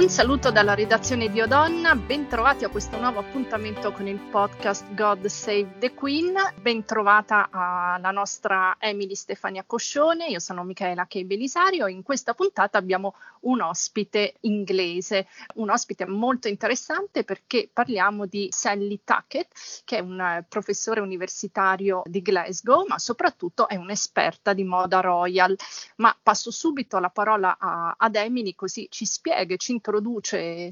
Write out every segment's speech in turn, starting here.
Un saluto dalla redazione di Odonna, bentrovati a questo nuovo appuntamento con il podcast God Save the Queen, bentrovata alla nostra Emily Stefania Coscione, io sono Michaela Kei Belisario e in questa puntata abbiamo un ospite inglese, un ospite molto interessante perché parliamo di Sally Tuckett, che è un professore universitario di Glasgow, ma soprattutto è un'esperta di moda royal. Ma passo subito la parola a, ad Emily così ci spiega ci introduce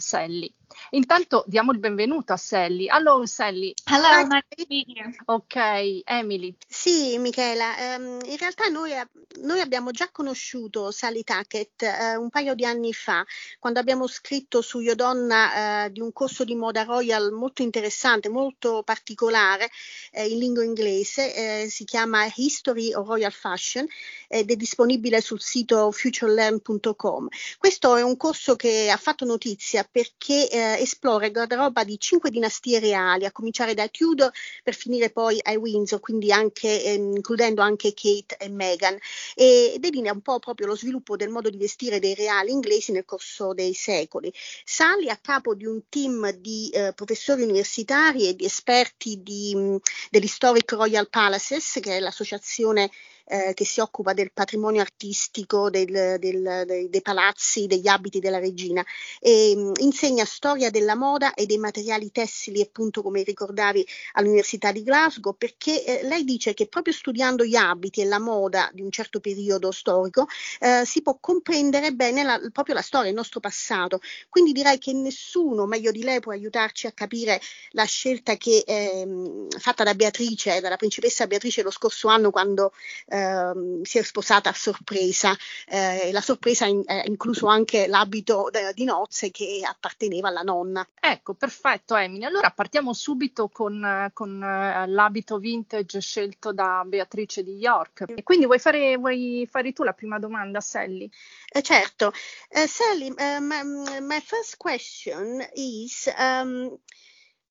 Sally. Intanto diamo il benvenuto a Sally. Hello Sally. Hello, nice to meet you. Ok, Emily. Sì, Michela, um, in realtà noi, noi, abbiamo già conosciuto Sally Tackett uh, un paio di anni fa, quando abbiamo scritto su Iodonna uh, di un corso di moda royal molto interessante, molto particolare uh, in lingua inglese, si chiama History of Royal Fashion ed è disponibile sul sito futurelearn.com. Questo è un corso che ha fatto notizia perché eh, esplora il guardaroba di cinque dinastie reali, a cominciare dai Tudor per finire poi ai Windsor, quindi anche, eh, includendo anche Kate e Meghan, e delinea un po' proprio lo sviluppo del modo di vestire dei reali inglesi nel corso dei secoli. Sally a capo di un team di eh, professori universitari e di esperti di, dell'Historic Royal Palaces, che è l'associazione eh, che si occupa del patrimonio artistico del, del, dei, dei, palazzi, degli abiti della regina e mh, insegna storia della moda e dei materiali tessili, appunto come ricordavi all'Università di Glasgow, perché eh, lei dice che proprio studiando gli abiti e la moda di un certo periodo storico eh, si può comprendere bene la, proprio la storia, il nostro passato. Quindi direi che nessuno meglio di lei può aiutarci a capire la scelta che ehm, fatta da Beatrice, dalla principessa Beatrice lo scorso anno quando eh, ehm, si è sposata a sorpresa. Eh, la sorpresa ha in, incluso anche l'abito de, di nozze che apparteneva alla nonna. Ecco, perfetto Emily. Allora partiamo subito con, con uh, l'abito vintage scelto da Beatrice di York. E quindi vuoi fare, vuoi fare tu la prima domanda, Sally? Eh, certo. Uh, Sally, uh, my, my, first question is um,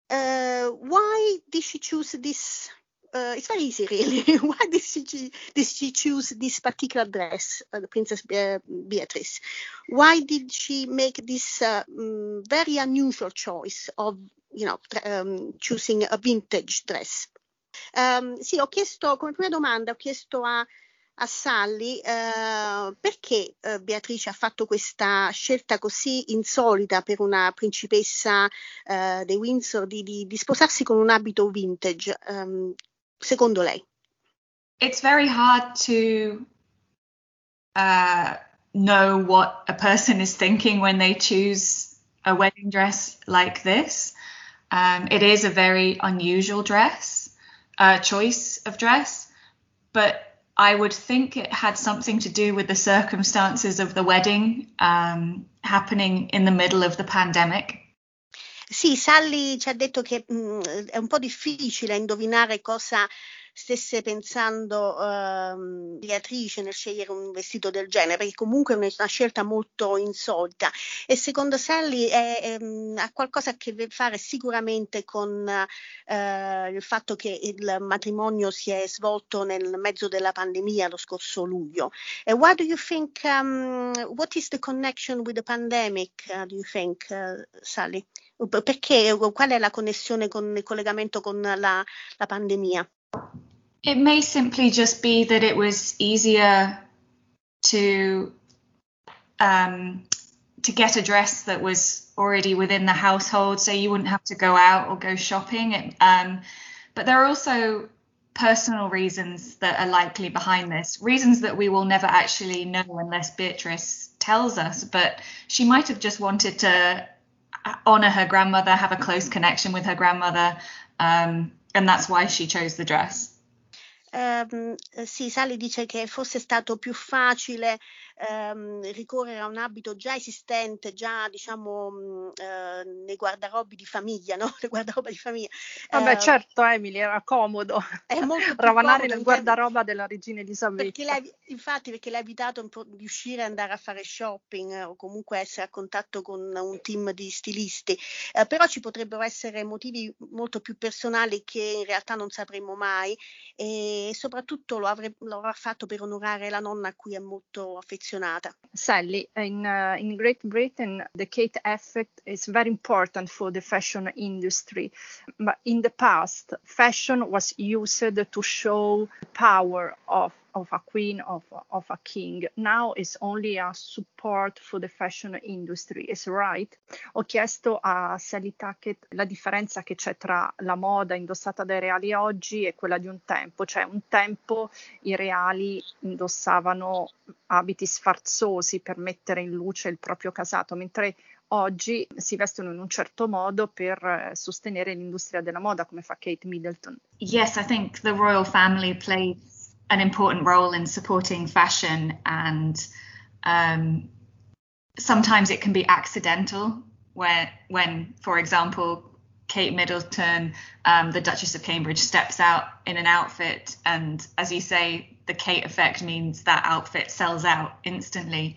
why did she choose this uh, it's very easy, really. Why did she, did she choose this particular dress, uh, Princess Be- Beatrice? Why did she make this uh, um, very unusual choice of, you know, um, choosing a vintage dress? Um, sì, ho chiesto, come prima domanda, ho chiesto a, a Sally uh, perché uh, Beatrice ha fatto questa scelta così insolita per una principessa uh, dei Windsor di, di, di, sposarsi con un abito vintage. Secondo lei? It's very hard to uh, know what a person is thinking when they choose a wedding dress like this. Um, it is a very unusual dress, uh, choice of dress, but I would think it had something to do with the circumstances of the wedding um, happening in the middle of the pandemic. Sì, Sally ci ha detto che mh, mm, è un po' difficile indovinare cosa stesse pensando uh, Beatrice nel scegliere un vestito del genere, perché comunque è una scelta molto insolita e secondo Sally è, è, mm, ha qualcosa a che fare sicuramente con uh, il fatto che il matrimonio si è svolto nel mezzo della pandemia lo scorso luglio. And what do you think, um, what is the connection with the pandemic, uh, do you think, uh, Sally? Perché, qual è la connessione con il collegamento con la, la pandemia? It may simply just be that it was easier to um, to get a dress that was already within the household, so you wouldn't have to go out or go shopping. It, um, but there are also personal reasons that are likely behind this, reasons that we will never actually know unless Beatrice tells us. But she might have just wanted to honor her grandmother, have a close connection with her grandmother, um, and that's why she chose the dress. Um, sì, Sally dice che fosse stato più facile ehm, ricorrere a un abito già esistente, già diciamo mh, eh, nei guardarobi di famiglia, no? Le guardaroba di famiglia. Vabbè, eh, certo, Emily, era comodo. È molto Ravanare nel guardaroba della regina Elisabetta. Perché infatti, perché l'ha evitato di uscire e andare a fare shopping eh, o comunque essere a contatto con un team di stilisti. Eh, però ci potrebbero essere motivi molto più personali che in realtà non sapremo mai e soprattutto lo, lo avrà fatto per onorare la nonna a cui è molto affezionata selezionata. Sally, in, uh, in Great Britain, the Kate effect is very important for the fashion industry. But in the past, fashion was used to show power of of a queen, of, of a king. Now it's only a support for the fashion industry, is right? Ho chiesto a Sally Tackett la differenza che c'è tra la moda indossata dai reali oggi e quella di un tempo. Cioè un tempo i reali indossavano abiti sfarzosi per mettere in luce il proprio casato, mentre oggi si vestono in un certo modo per eh, sostenere l'industria della moda, come fa Kate Middleton. Yes, I think the royal family plays an important role in supporting fashion and um, sometimes it can be accidental where when for example kate middleton um, the duchess of cambridge steps out in an outfit and as you say the kate effect means that outfit sells out instantly.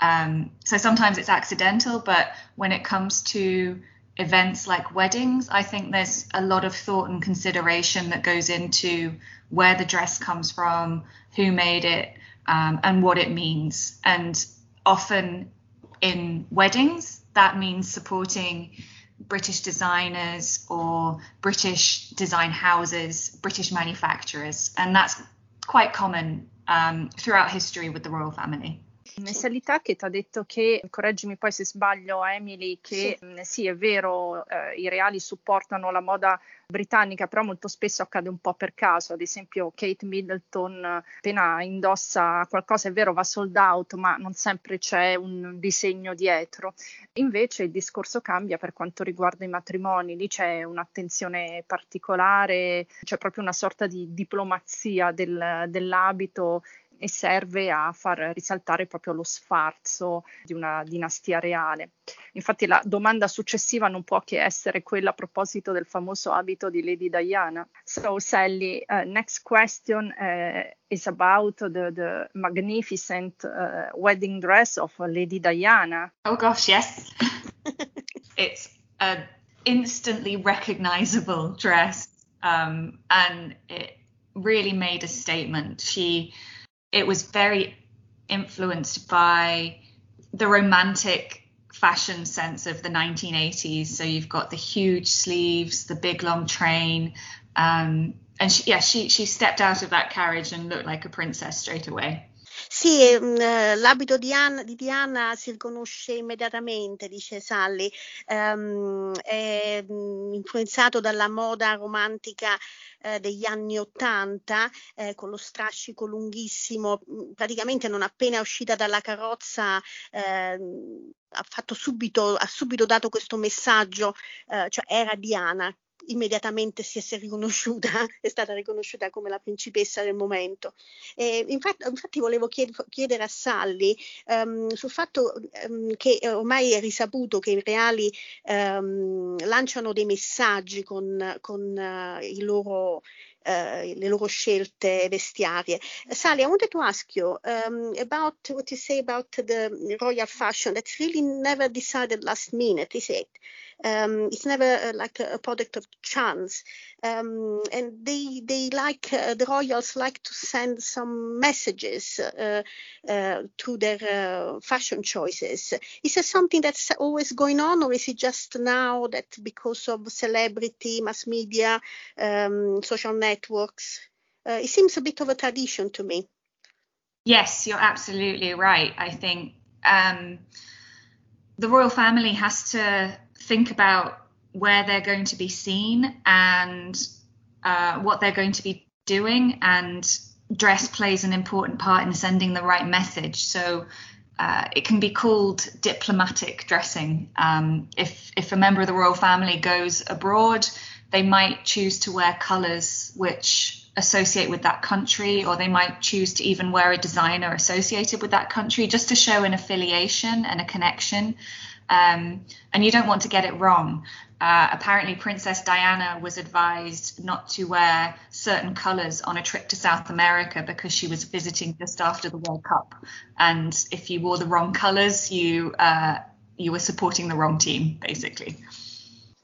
Um, so sometimes it's accidental but when it comes to events like weddings, I think there's a lot of thought and consideration that goes into where the dress comes from, who made it, um, and what it means. And often in weddings, that means supporting British designers or British design houses, British manufacturers. And that's quite common um, throughout history with the royal family. Sally Tackett ha detto che, correggimi poi se sbaglio Emily, che sì, mh, sì è vero, eh, i reali supportano la moda britannica, però molto spesso accade un po' per caso, ad esempio Kate Middleton appena indossa qualcosa è vero va sold out, ma non sempre c'è un disegno dietro. Invece il discorso cambia per quanto riguarda i matrimoni, lì c'è un'attenzione particolare, c'è proprio una sorta di diplomazia del, dell'abito e serve a far risaltare proprio lo sfarzo di una dinastia reale. Infatti la domanda successiva non può che essere quella a proposito del famoso abito di Lady Diana. So Sally, uh, next question uh, is about the, the magnificent uh, wedding dress of Lady Diana. Oh gosh, yes. it's an instantly recognizable dress um, and it really made a statement. She it was very influenced by the romantic fashion sense of the 1980s. So you've got the huge sleeves, the big long train, um, and she, yeah, she she stepped out of that carriage and looked like a princess straight away. Sì, mm, l'abito di, Anna, di Diana si riconosce immediatamente, dice Sally, um, è mm, influenzato dalla moda romantica eh, degli anni Ottanta, eh, con lo strascico lunghissimo, mm, praticamente non appena uscita dalla carrozza eh, ha, subito, ha subito dato questo messaggio, eh, cioè era Diana, immediatamente si è riconosciuta, è stata riconosciuta come la principessa del momento. Eh, infatti, infatti, volevo chiedere a Sally um, sul fatto um, che ormai è risaputo che i reali um, lanciano dei messaggi con, con uh, loro uh, le loro scelte vestiarie. Sally, I wanted to ask you about what you say about the royal fashion. That's really never decided last minute, is it? Um, it's never uh, like a, a, product of chance. Um, and they they like uh, the royals like to send some messages uh, uh, to their uh, fashion choices. Is it something that's always going on, or is it just now that because of celebrity, mass media, um, social networks? Uh, it seems a bit of a tradition to me. Yes, you're absolutely right. I think um, the royal family has to think about where they're going to be seen and uh, what they're going to be doing, and dress plays an important part in sending the right message. So uh, it can be called diplomatic dressing. Um, if if a member of the royal family goes abroad, they might choose to wear colours which associate with that country, or they might choose to even wear a designer associated with that country just to show an affiliation and a connection. Um, and you don't want to get it wrong. Uh, apparently, Princess Diana was advised not to wear certain colours on a trip to South America because she was visiting just after the World Cup. And if you wore the wrong colours, you uh, you were supporting the wrong team, basically.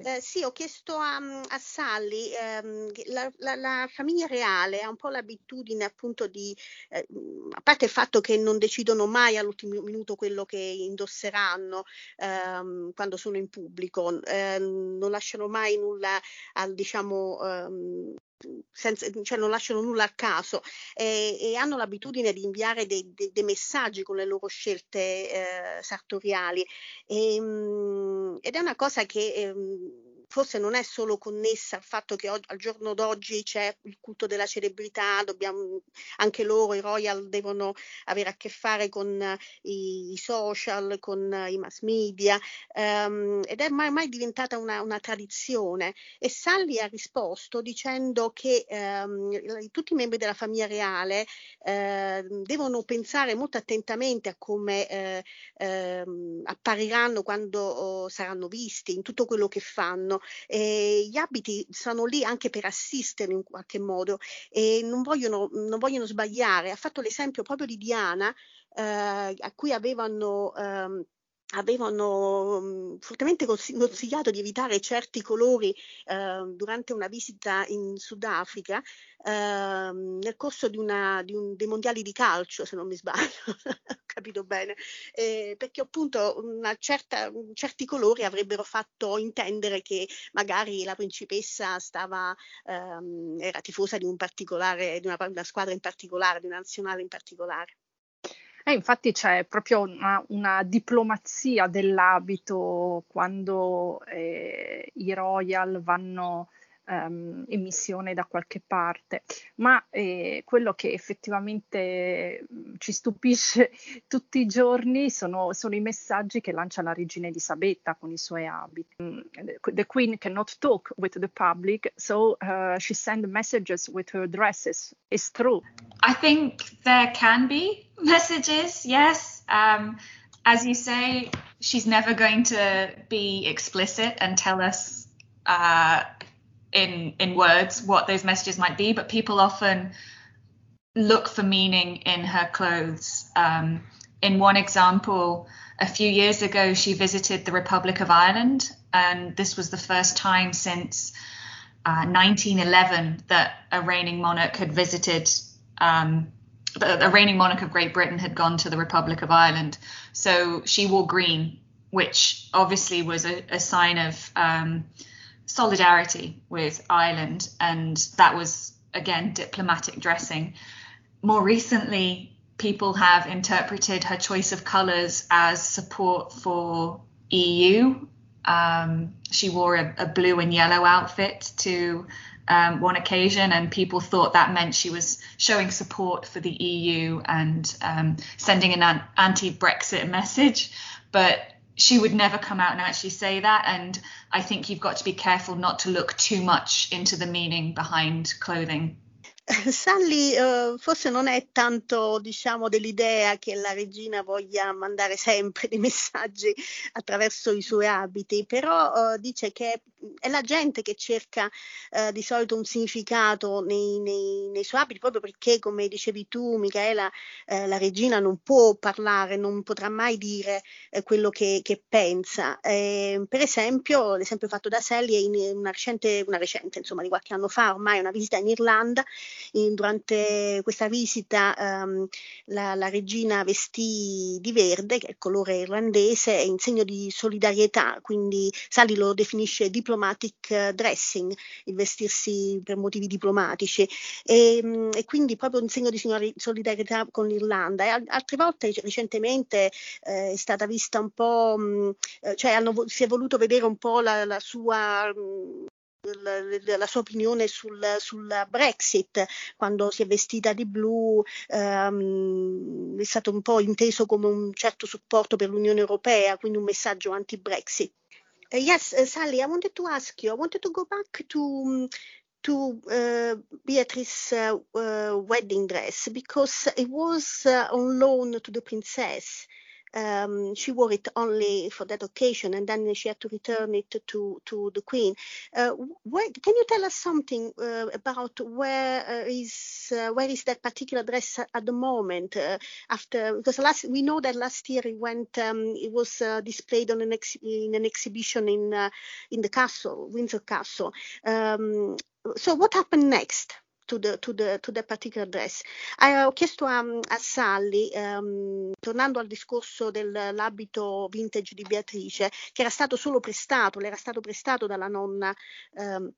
Eh, sì, ho chiesto a, a Sally, ehm, la, la, la, famiglia reale ha un po' l'abitudine appunto di, eh, a parte il fatto che non decidono mai all'ultimo minuto quello che indosseranno ehm, quando sono in pubblico, ehm, non lasciano mai nulla al, diciamo, ehm, senza, cioè non lasciano nulla a caso eh, e hanno l'abitudine di inviare dei, dei, dei messaggi con le loro scelte eh, sartoriali. E, mh, mm, ed è una cosa che eh, forse non è solo connessa al fatto che al giorno d'oggi c'è il culto della celebrità, dobbiamo, anche loro, i royal, devono avere a che fare con i, i social, con i mass media um, ed è mai, mai diventata una, una, tradizione. E Sally ha risposto dicendo che um, tutti i membri della famiglia reale uh, devono pensare molto attentamente a come uh, appariranno quando oh, saranno visti in tutto quello che fanno eh, gli abiti sono lì anche per assistere in qualche modo e non vogliono, non vogliono sbagliare. Ha fatto l'esempio proprio di Diana, eh, a cui avevano... Ehm, avevano um, fortemente consigliato di evitare certi colori eh, durante una visita in Sudafrica eh, nel corso di una, di un, dei mondiali di calcio, se non mi sbaglio, capito bene, eh, perché appunto certa, certi colori avrebbero fatto intendere che magari la principessa stava, ehm, era tifosa di un di una, una squadra in particolare, di una nazionale in particolare. Eh, infatti c'è proprio una, una diplomazia dell'abito quando eh, i royal vanno um, in missione da qualche parte, ma eh, quello che effettivamente mm, ci stupisce tutti i giorni sono, sono, i messaggi che lancia la regina Elisabetta con i suoi abiti. Mm, the Queen cannot talk with the public, so uh, she sends messages with her dresses. It's true. I think there can be messages, yes. Um, as you say, she's never going to be explicit and tell us uh, in in words what those messages might be, but people often look for meaning in her clothes. Um, in one example, a few years ago, she visited the Republic of Ireland, and this was the first time since uh, 1911 that a reigning monarch had visited. Um, a reigning monarch of Great Britain had gone to the Republic of Ireland. So she wore green, which obviously was a, a sign of um, solidarity with Ireland, and that was again diplomatic dressing. More recently, people have interpreted her choice of colours as support for EU. Um, she wore a, a, blue and yellow outfit to um, one occasion, and people thought that meant she was showing support for the EU and um, sending an anti Brexit message. But she would never come out and actually say that. And I think you've got to be careful not to look too much into the meaning behind clothing. Sally uh, forse non è tanto diciamo dell'idea che la regina voglia mandare sempre dei messaggi attraverso i suoi abiti, però uh, dice che è la gente che cerca uh, di solito un significato nei, nei, nei, suoi abiti, proprio perché, come dicevi tu, Michaela, la regina non può parlare, non potrà mai dire quello che, che pensa. Eh, per esempio, l'esempio fatto da Sally è in una recente, una recente, insomma, di qualche anno fa, ormai una visita in Irlanda in, durante questa visita um, la, la, regina vestì di verde, che è il colore irlandese, in segno di solidarietà, quindi Sally lo definisce diplomatic dressing, il vestirsi per motivi diplomatici, e, mm, e quindi proprio in segno di solidarietà con l'Irlanda. E altre volte recentemente eh, è stata vista un po', mh, mm, eh, cioè hanno, si è voluto vedere un po' la, la sua mh, mm, la, la sua opinione sul, sul, Brexit, quando si è vestita di blu, um, è stato un po' inteso come un certo supporto per l'Unione Europea, quindi un messaggio anti-Brexit. Uh, yes, uh, Sally, I wanted to ask you, I wanted to go back to to uh, Beatrice's uh, uh, wedding dress because it was on loan to the princess um, she wore it only for that occasion, and then she had to return it to to the Queen. Uh, where, can you tell us something uh, about where uh, is uh, where is that particular dress at the moment? Uh, after because last we know that last year it went um, it was displayed on an ex- in an exhibition in in the castle, Windsor Castle. Um, so what happened next? To the, to the, to the particular dress. Eh, ho chiesto a, a Sally, um, tornando al discorso dell'abito vintage di Beatrice, che era stato solo prestato, le era stato prestato dalla nonna. Um,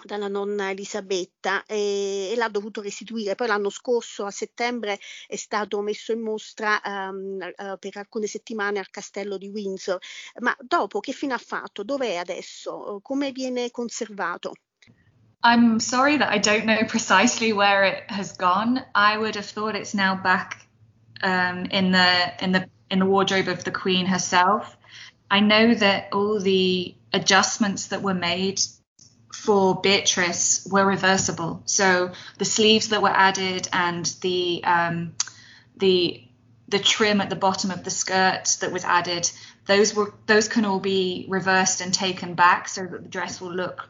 dalla nonna Elisabetta e, e, l'ha dovuto restituire. Poi l'anno scorso, a settembre, è stato messo in mostra um, uh, per alcune settimane al castello di Windsor. Ma dopo che fine ha fatto? Dov'è adesso? Come viene conservato? I'm sorry that I don't know precisely where it has gone. I would have thought it's now back um, in the in the in the wardrobe of the Queen herself. I know that all the adjustments that were made for Beatrice were reversible. So the sleeves that were added and the um, the the trim at the bottom of the skirt that was added, those were those can all be reversed and taken back so that the dress will look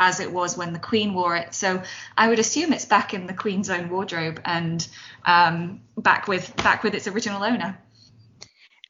as it was when the Queen wore it. So I would assume it's back in the Queen's own wardrobe and um, back with back with its original owner.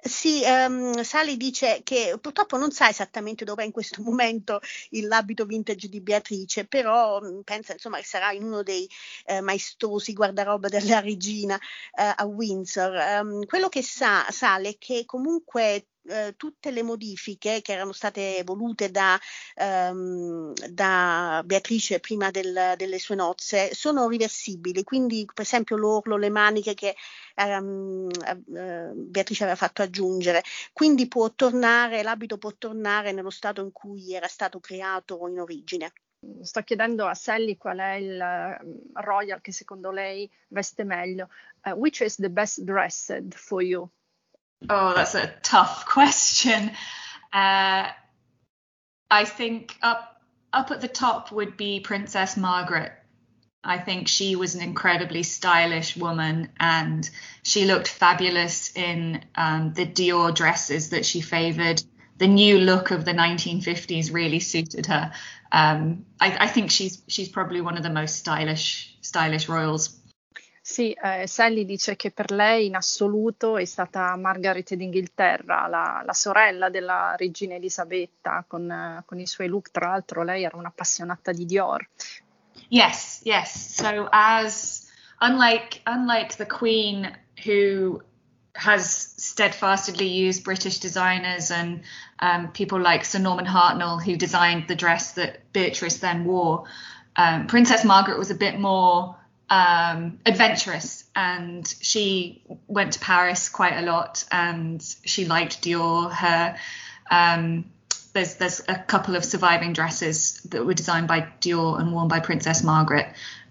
Sì, um, Sally dice che purtroppo non sa esattamente dov'è in questo momento l'abito vintage di Beatrice, però mm, pensa insomma che sarà in uno dei eh, maestosi guardaroba della regina eh, a Windsor. Um, quello che sa Sale è che comunque eh, tutte le modifiche che erano state volute da, um, da Beatrice prima del, delle sue nozze sono riversibili, quindi per esempio l'orlo, le maniche che um, uh, Beatrice aveva fatto aggiungere, quindi può tornare, l'abito può tornare nello stato in cui era stato creato in origine. Sto chiedendo a Sally qual è il Royal che secondo lei veste meglio. Uh, which is the best dressed for you? Oh, that's a tough question. Uh, I think up up at the top would be Princess Margaret. I think she was an incredibly stylish woman, and she looked fabulous in um, the Dior dresses that she favoured. The new look of the 1950s really suited her. Um, I, I think she's she's probably one of the most stylish stylish royals. Sì, eh, Sally dice che per lei in assoluto è stata Margaret d'Inghilterra, la, la sorella della regina Elisabetta, con, eh, con, i suoi look. Tra l'altro, lei era un'appassionata di Dior. Yes, yes. So, as unlike unlike the Queen, who has steadfastly used British designers and um, people like Sir Norman Hartnell, who designed the dress that Beatrice then wore, um, Princess Margaret was a bit more um, adventurous and she went to Paris quite a lot and she liked Dior. Her um, there's there's a couple of surviving dresses that were designed by Dior and worn by Princess Margaret.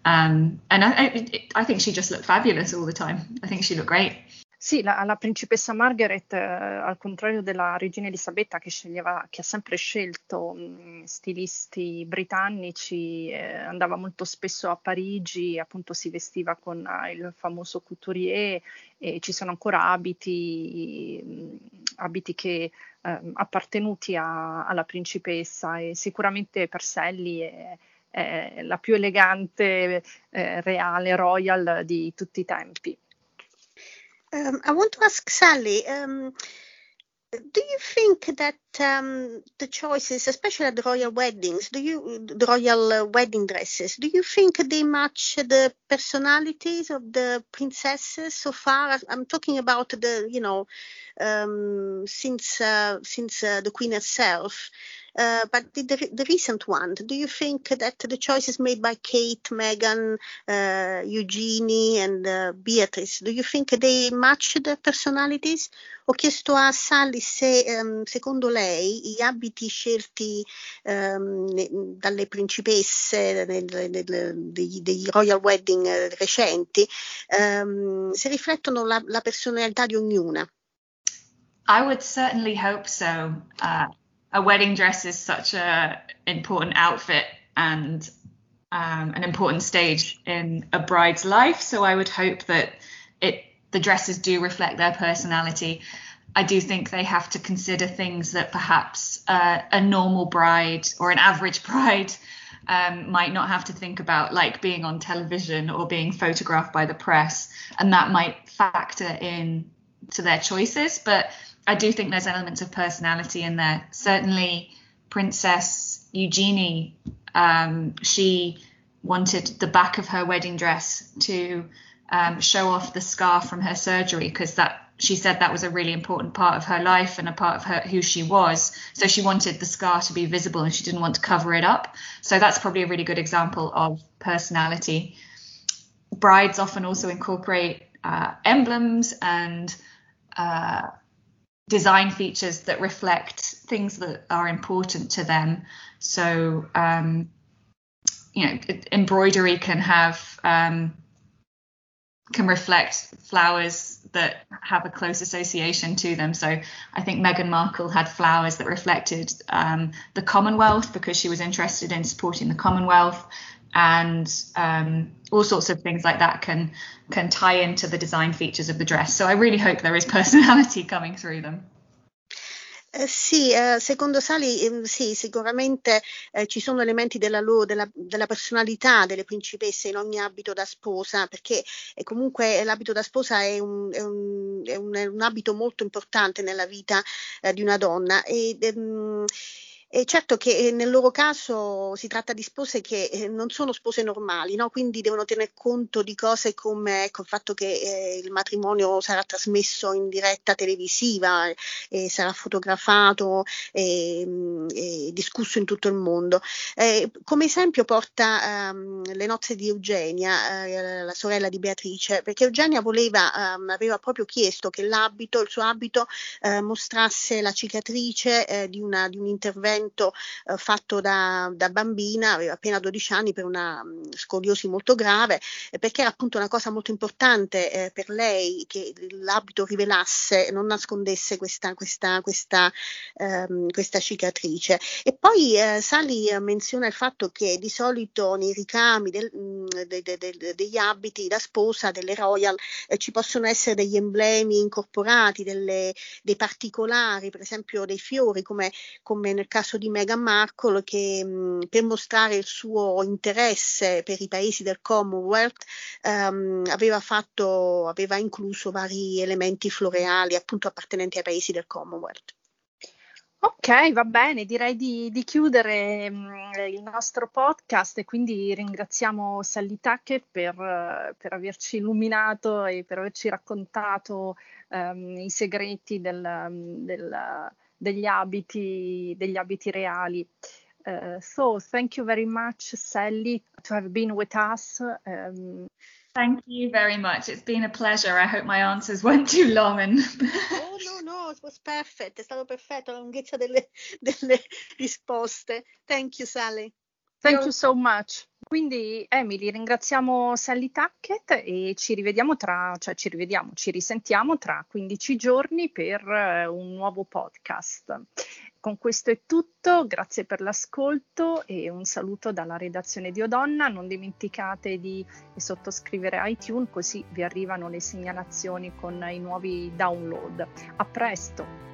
Um, and I, I, I think she just looked fabulous all the time. I think she looked great. Sì, la, la principessa Margaret, eh, al contrario della regina Elisabetta che, sceglieva, che ha sempre scelto mh, stilisti britannici, eh, andava molto spesso a Parigi, appunto si vestiva con uh, il famoso couturier e ci sono ancora abiti, mh, abiti che eh, appartenuti a, alla principessa e sicuramente per Sally è, è la più elegante, eh, reale, royal di tutti i tempi. Um, I want to ask Sally. Um, do you think that um, the choices, especially at the royal weddings, do you the royal uh, wedding dresses, do you think they match the personalities of the princesses so far? I'm talking about the, you know, um, since uh, since uh, the queen herself. Uh, but the, the, the, recent one, do you think that the choices made by Kate, Meghan, uh, Eugenie and uh, Beatrice, do you think they match the personalities? Ho chiesto a Sally se um, secondo lei gli abiti scelti um, dalle principesse nel, nel, dei, dei, royal wedding recenti um, se riflettono la, la personalità di ognuna. I would certainly hope so. Uh, a wedding dress is such a important outfit and um, an important stage in a bride's life. So I would hope that it the dresses do reflect their personality. I do think they have to consider things that perhaps uh, a normal bride or an average bride um, might not have to think about, like being on television or being photographed by the press, and that might factor in to their choices. But I do think there's elements of personality in there. Certainly, Princess Eugenie, um, she wanted the back of her wedding dress to um, show off the scar from her surgery because that she said that was a really important part of her life and a part of her who she was. So she wanted the scar to be visible and she didn't want to cover it up. So that's probably a really good example of personality. Brides often also incorporate uh, emblems and uh, design features that reflect things that are important to them. So, um, you know, embroidery can have um, can reflect flowers that have a close association to them. So I think Meghan Markle had flowers that reflected um, the Commonwealth because she was interested in supporting the Commonwealth, and um, all sorts of things like that can can tie into the design features of the dress. So I really hope there is personality coming through them. Eh, sì, eh, secondo Sali eh, sì, sicuramente eh, ci sono elementi della, loro, della, della, personalità delle principesse in ogni abito da sposa, perché eh, comunque l'abito da sposa è un, è un, è un, è un abito molto importante nella vita di una donna. E, ehm, e certo che eh, nel loro caso si tratta di spose che eh, non sono spose normali, no? quindi devono tener conto di cose come ecco, il fatto che eh, il matrimonio sarà trasmesso in diretta televisiva, e sarà fotografato e, mm, e, discusso in tutto il mondo. Eh, come esempio porta um, le nozze di Eugenia, eh, la sorella di Beatrice, perché Eugenia voleva, um, aveva proprio chiesto che l'abito, il suo abito eh, mostrasse la cicatrice di, una, di un intervento intervento eh, fatto da, da, bambina, aveva appena 12 anni per una mm, scoliosi molto grave, eh, perché era appunto una cosa molto importante eh, per lei che l'abito rivelasse, non nascondesse questa, questa, questa, ehm, questa cicatrice. E poi eh, Sally menziona il fatto che di solito nei ricami del, mh, mm, de, de, de, degli abiti da sposa delle Royal eh, ci possono essere degli emblemi incorporati, delle, dei particolari, per esempio dei fiori, come, come nel caso caso di Meghan Markle che mh, per mostrare il suo interesse per i paesi del Commonwealth um, aveva, fatto, aveva incluso vari elementi floreali appunto appartenenti ai paesi del Commonwealth. Ok, va bene, direi di, di chiudere mh, il nostro podcast e quindi ringraziamo Sally Tackett per, per, averci illuminato e per averci raccontato um, i segreti del, del degli abiti, degli abiti reali. Uh, so thank you very much, Sally, to have been with us. Um, Thank you very much. It's been a pleasure. I hope my answers weren't too long. And oh, no, no, it was perfect. È stato perfetto la lunghezza delle, delle risposte. Thank you, Sally. Thank you so much. Quindi Emily, ringraziamo Sally Tackett e ci rivediamo tra, cioè ci rivediamo, ci risentiamo tra 15 giorni per eh, un nuovo podcast. Con questo è tutto, grazie per l'ascolto e un saluto dalla redazione di Odonna. Non dimenticate di sottoscrivere iTunes così vi arrivano le segnalazioni con i nuovi download. A presto!